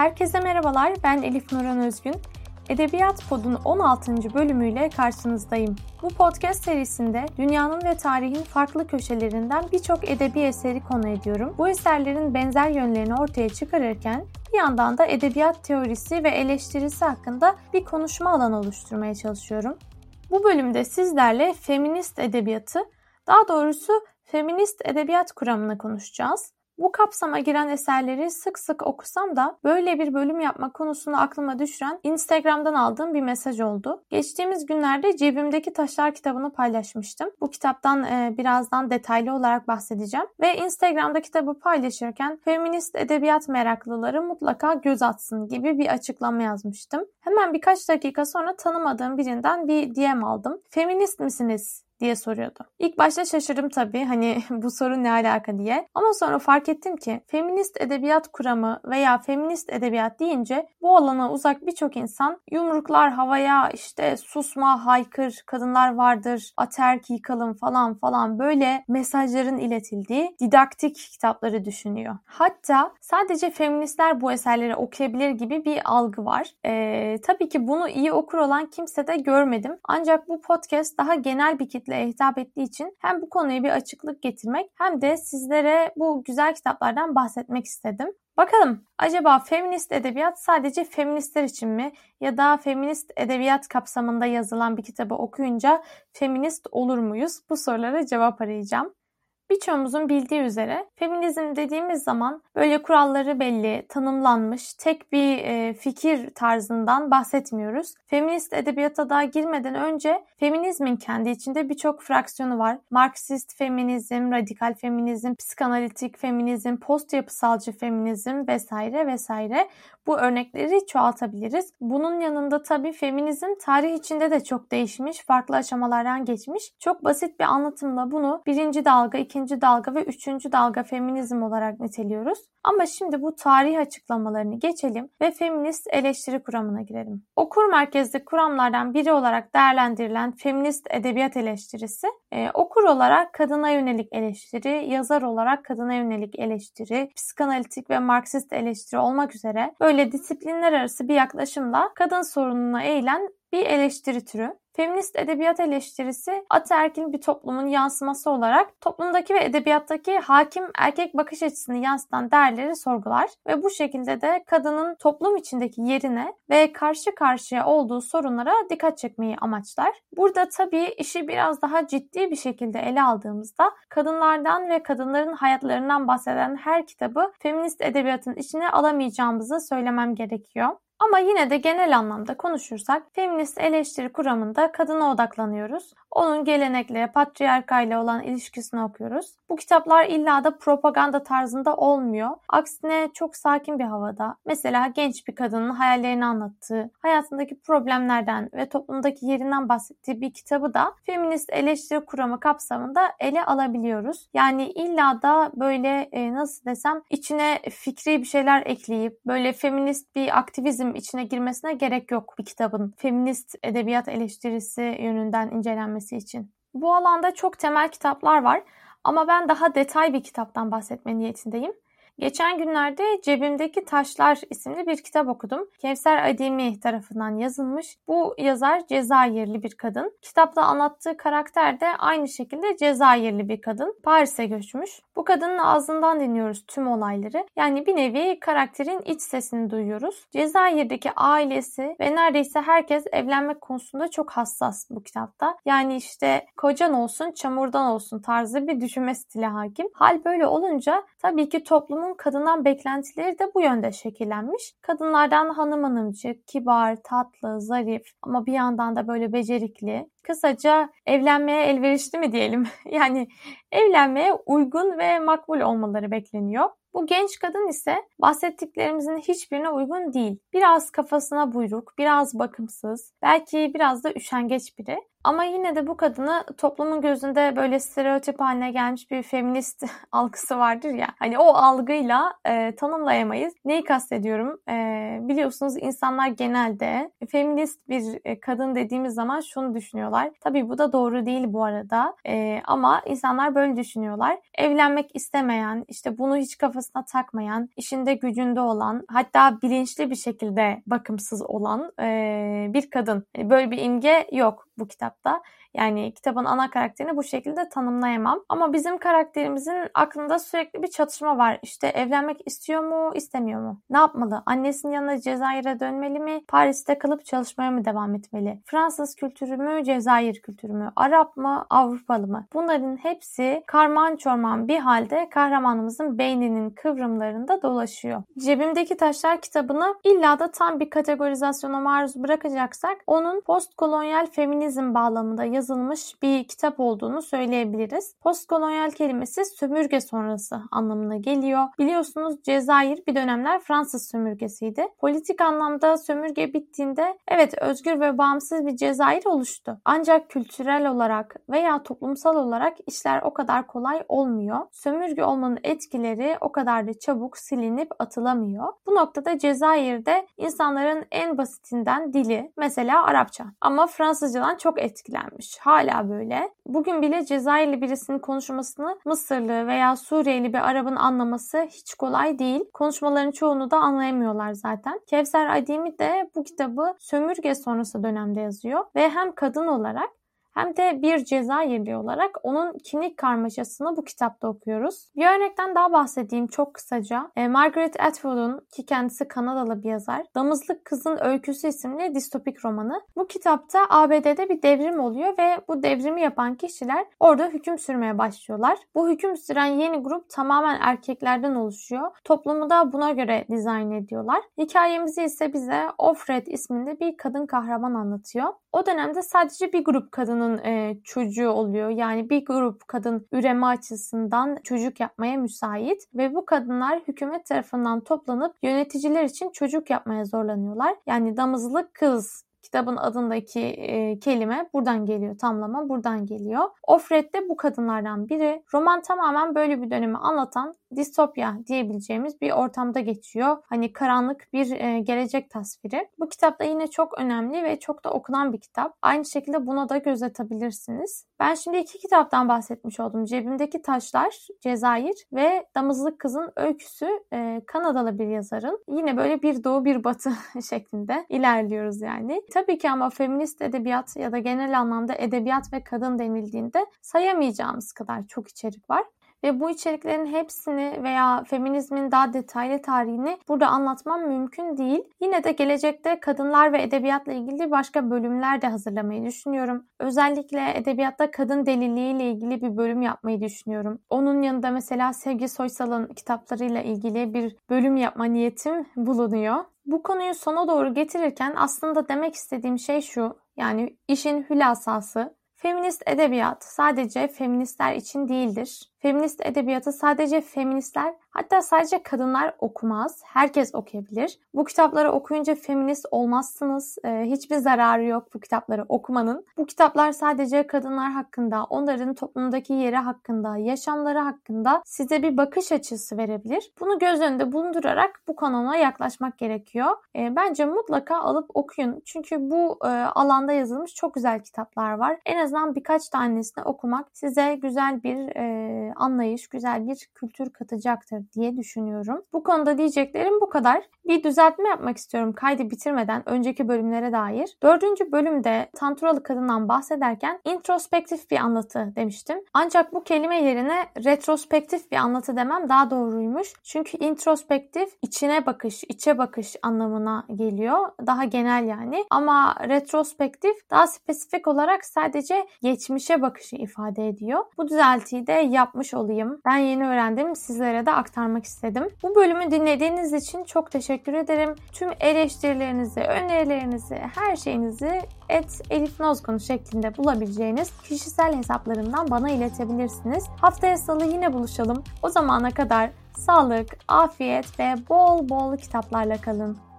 Herkese merhabalar, ben Elif Nuran Özgün. Edebiyat Pod'un 16. bölümüyle karşınızdayım. Bu podcast serisinde dünyanın ve tarihin farklı köşelerinden birçok edebi eseri konu ediyorum. Bu eserlerin benzer yönlerini ortaya çıkarırken bir yandan da edebiyat teorisi ve eleştirisi hakkında bir konuşma alanı oluşturmaya çalışıyorum. Bu bölümde sizlerle feminist edebiyatı, daha doğrusu feminist edebiyat kuramını konuşacağız. Bu kapsama giren eserleri sık sık okusam da böyle bir bölüm yapma konusunu aklıma düşüren Instagram'dan aldığım bir mesaj oldu. Geçtiğimiz günlerde Cebimdeki Taşlar kitabını paylaşmıştım. Bu kitaptan e, birazdan detaylı olarak bahsedeceğim. Ve Instagram'da kitabı paylaşırken feminist edebiyat meraklıları mutlaka göz atsın gibi bir açıklama yazmıştım. Hemen birkaç dakika sonra tanımadığım birinden bir DM aldım. Feminist misiniz? Diye soruyordu. İlk başta şaşırdım tabii hani bu soru ne alaka diye. Ama sonra fark ettim ki feminist edebiyat kuramı veya feminist edebiyat deyince bu alana uzak birçok insan yumruklar havaya işte susma, haykır, kadınlar vardır, aterk yıkalım falan falan böyle mesajların iletildiği didaktik kitapları düşünüyor. Hatta sadece feministler bu eserleri okuyabilir gibi bir algı var. Ee, tabii ki bunu iyi okur olan kimse de görmedim. Ancak bu podcast daha genel bir kitle kitleye hitap ettiği için hem bu konuya bir açıklık getirmek hem de sizlere bu güzel kitaplardan bahsetmek istedim. Bakalım acaba feminist edebiyat sadece feministler için mi ya da feminist edebiyat kapsamında yazılan bir kitabı okuyunca feminist olur muyuz? Bu sorulara cevap arayacağım. Birçoğumuzun bildiği üzere feminizm dediğimiz zaman böyle kuralları belli, tanımlanmış tek bir e, fikir tarzından bahsetmiyoruz. Feminist edebiyata daha girmeden önce feminizmin kendi içinde birçok fraksiyonu var. Marksist feminizm, radikal feminizm, psikanalitik feminizm, post yapısalcı feminizm vesaire vesaire. Bu örnekleri çoğaltabiliriz. Bunun yanında tabii feminizm tarih içinde de çok değişmiş, farklı aşamalardan geçmiş. Çok basit bir anlatımla bunu birinci dalga, ikinci dalga ve üçüncü dalga feminizm olarak niteliyoruz. Ama şimdi bu tarih açıklamalarını geçelim ve feminist eleştiri kuramına girelim. Okur merkezli kuramlardan biri olarak değerlendirilen feminist edebiyat eleştirisi, e, okur olarak kadına yönelik eleştiri, yazar olarak kadına yönelik eleştiri, psikanalitik ve marksist eleştiri olmak üzere böyle disiplinler arası bir yaklaşımla kadın sorununa eğilen bir eleştiri türü. Feminist edebiyat eleştirisi ataerkil bir toplumun yansıması olarak toplumdaki ve edebiyattaki hakim erkek bakış açısını yansıtan değerleri sorgular ve bu şekilde de kadının toplum içindeki yerine ve karşı karşıya olduğu sorunlara dikkat çekmeyi amaçlar. Burada tabii işi biraz daha ciddi bir şekilde ele aldığımızda kadınlardan ve kadınların hayatlarından bahseden her kitabı feminist edebiyatın içine alamayacağımızı söylemem gerekiyor. Ama yine de genel anlamda konuşursak feminist eleştiri kuramında kadına odaklanıyoruz. Onun gelenekle, patriarkayla olan ilişkisini okuyoruz. Bu kitaplar illa da propaganda tarzında olmuyor. Aksine çok sakin bir havada. Mesela genç bir kadının hayallerini anlattığı, hayatındaki problemlerden ve toplumdaki yerinden bahsettiği bir kitabı da feminist eleştiri kuramı kapsamında ele alabiliyoruz. Yani illa da böyle e, nasıl desem içine fikri bir şeyler ekleyip böyle feminist bir aktivizm içine girmesine gerek yok bir kitabın feminist edebiyat eleştirisi yönünden incelenmesi için. Bu alanda çok temel kitaplar var ama ben daha detay bir kitaptan bahsetme niyetindeyim. Geçen günlerde Cebimdeki Taşlar isimli bir kitap okudum. Kevser Ademi tarafından yazılmış. Bu yazar Cezayirli bir kadın. Kitapta anlattığı karakter de aynı şekilde Cezayirli bir kadın. Paris'e göçmüş. Bu kadının ağzından dinliyoruz tüm olayları. Yani bir nevi karakterin iç sesini duyuyoruz. Cezayir'deki ailesi ve neredeyse herkes evlenmek konusunda çok hassas bu kitapta. Yani işte kocan olsun çamurdan olsun tarzı bir düşünme stili hakim. Hal böyle olunca tabii ki toplumun kadından beklentileri de bu yönde şekillenmiş. Kadınlardan hanım hanımcık, kibar, tatlı, zarif ama bir yandan da böyle becerikli. Kısaca evlenmeye elverişli mi diyelim? yani evlenmeye uygun ve makbul olmaları bekleniyor. Bu genç kadın ise bahsettiklerimizin hiçbirine uygun değil. Biraz kafasına buyruk, biraz bakımsız, belki biraz da üşengeç biri. Ama yine de bu kadını toplumun gözünde böyle stereotip haline gelmiş bir feminist algısı vardır ya. Hani o algıyla e, tanımlayamayız. Neyi kastediyorum? E, biliyorsunuz insanlar genelde feminist bir e, kadın dediğimiz zaman şunu düşünüyorlar. Tabii bu da doğru değil bu arada. E, ama insanlar böyle düşünüyorlar. Evlenmek istemeyen, işte bunu hiç kafasına takmayan, işinde gücünde olan, hatta bilinçli bir şekilde bakımsız olan e, bir kadın. Böyle bir imge yok bu kitapta. Yani kitabın ana karakterini bu şekilde tanımlayamam. Ama bizim karakterimizin aklında sürekli bir çatışma var. İşte evlenmek istiyor mu, istemiyor mu? Ne yapmalı? Annesinin yanına Cezayir'e dönmeli mi? Paris'te kalıp çalışmaya mı devam etmeli? Fransız kültürü mü, Cezayir kültürü mü? Arap mı, Avrupalı mı? Bunların hepsi karman çorman bir halde kahramanımızın beyninin kıvrımlarında dolaşıyor. Cebimdeki Taşlar kitabını illa da tam bir kategorizasyona maruz bırakacaksak onun postkolonyal feminizm bağlamında yazılmış bir kitap olduğunu söyleyebiliriz. Postkolonyal kelimesi sömürge sonrası anlamına geliyor. Biliyorsunuz Cezayir bir dönemler Fransız sömürgesiydi. Politik anlamda sömürge bittiğinde evet özgür ve bağımsız bir Cezayir oluştu. Ancak kültürel olarak veya toplumsal olarak işler o kadar kolay olmuyor. Sömürge olmanın etkileri o kadar da çabuk silinip atılamıyor. Bu noktada Cezayir'de insanların en basitinden dili mesela Arapça ama Fransızcadan çok etkilenmiş. Hala böyle. Bugün bile Cezayirli birisinin konuşmasını Mısırlı veya Suriyeli bir Arap'ın anlaması hiç kolay değil. Konuşmaların çoğunu da anlayamıyorlar zaten. Kevser Adimi de bu kitabı sömürge sonrası dönemde yazıyor ve hem kadın olarak hem de bir Cezayirli olarak onun kimlik karmaşasını bu kitapta okuyoruz. Bir örnekten daha bahsedeyim çok kısaca. E, Margaret Atwood'un ki kendisi Kanadalı bir yazar, Damızlık Kızın Öyküsü isimli distopik romanı. Bu kitapta ABD'de bir devrim oluyor ve bu devrimi yapan kişiler orada hüküm sürmeye başlıyorlar. Bu hüküm süren yeni grup tamamen erkeklerden oluşuyor. Toplumu da buna göre dizayn ediyorlar. Hikayemizi ise bize Offred isminde bir kadın kahraman anlatıyor. O dönemde sadece bir grup kadının e, çocuğu oluyor. Yani bir grup kadın üreme açısından çocuk yapmaya müsait ve bu kadınlar hükümet tarafından toplanıp yöneticiler için çocuk yapmaya zorlanıyorlar. Yani damızlık kız kitabın adındaki e, kelime buradan geliyor. Tamlama buradan geliyor. Offred de bu kadınlardan biri. Roman tamamen böyle bir dönemi anlatan distopya diyebileceğimiz bir ortamda geçiyor. Hani karanlık bir e, gelecek tasviri. Bu kitap da yine çok önemli ve çok da okunan bir kitap. Aynı şekilde buna da göz atabilirsiniz. Ben şimdi iki kitaptan bahsetmiş oldum. Cebimdeki Taşlar, Cezayir ve Damızlık Kızın Öyküsü e, Kanadalı bir yazarın. Yine böyle bir doğu bir batı şeklinde ilerliyoruz yani. Tabii ki ama feminist edebiyat ya da genel anlamda edebiyat ve kadın denildiğinde sayamayacağımız kadar çok içerik var ve bu içeriklerin hepsini veya feminizmin daha detaylı tarihini burada anlatmam mümkün değil. Yine de gelecekte kadınlar ve edebiyatla ilgili başka bölümler de hazırlamayı düşünüyorum. Özellikle edebiyatta kadın deliliği ile ilgili bir bölüm yapmayı düşünüyorum. Onun yanında mesela Sevgi Soysal'ın kitaplarıyla ilgili bir bölüm yapma niyetim bulunuyor. Bu konuyu sona doğru getirirken aslında demek istediğim şey şu. Yani işin hülasası Feminist edebiyat sadece feministler için değildir. Feminist edebiyatı sadece feministler hatta sadece kadınlar okumaz. Herkes okuyabilir. Bu kitapları okuyunca feminist olmazsınız. Ee, hiçbir zararı yok bu kitapları okumanın. Bu kitaplar sadece kadınlar hakkında, onların toplumdaki yeri hakkında, yaşamları hakkında size bir bakış açısı verebilir. Bunu göz önünde bulundurarak bu konuna yaklaşmak gerekiyor. Ee, bence mutlaka alıp okuyun. Çünkü bu e, alanda yazılmış çok güzel kitaplar var. En azından birkaç tanesini okumak size güzel bir e, anlayış, güzel bir kültür katacaktır diye düşünüyorum. Bu konuda diyeceklerim bu kadar. Bir düzeltme yapmak istiyorum kaydı bitirmeden önceki bölümlere dair. Dördüncü bölümde Tanturalı kadından bahsederken introspektif bir anlatı demiştim. Ancak bu kelime yerine retrospektif bir anlatı demem daha doğruymuş. Çünkü introspektif içine bakış, içe bakış anlamına geliyor. Daha genel yani. Ama retrospektif daha spesifik olarak sadece geçmişe bakışı ifade ediyor. Bu düzeltiyi de yapmış yapmış olayım. Ben yeni öğrendim. Sizlere de aktarmak istedim. Bu bölümü dinlediğiniz için çok teşekkür ederim. Tüm eleştirilerinizi, önerilerinizi, her şeyinizi et Elif Nozkunu şeklinde bulabileceğiniz kişisel hesaplarımdan bana iletebilirsiniz. Haftaya salı yine buluşalım. O zamana kadar sağlık, afiyet ve bol bol kitaplarla kalın.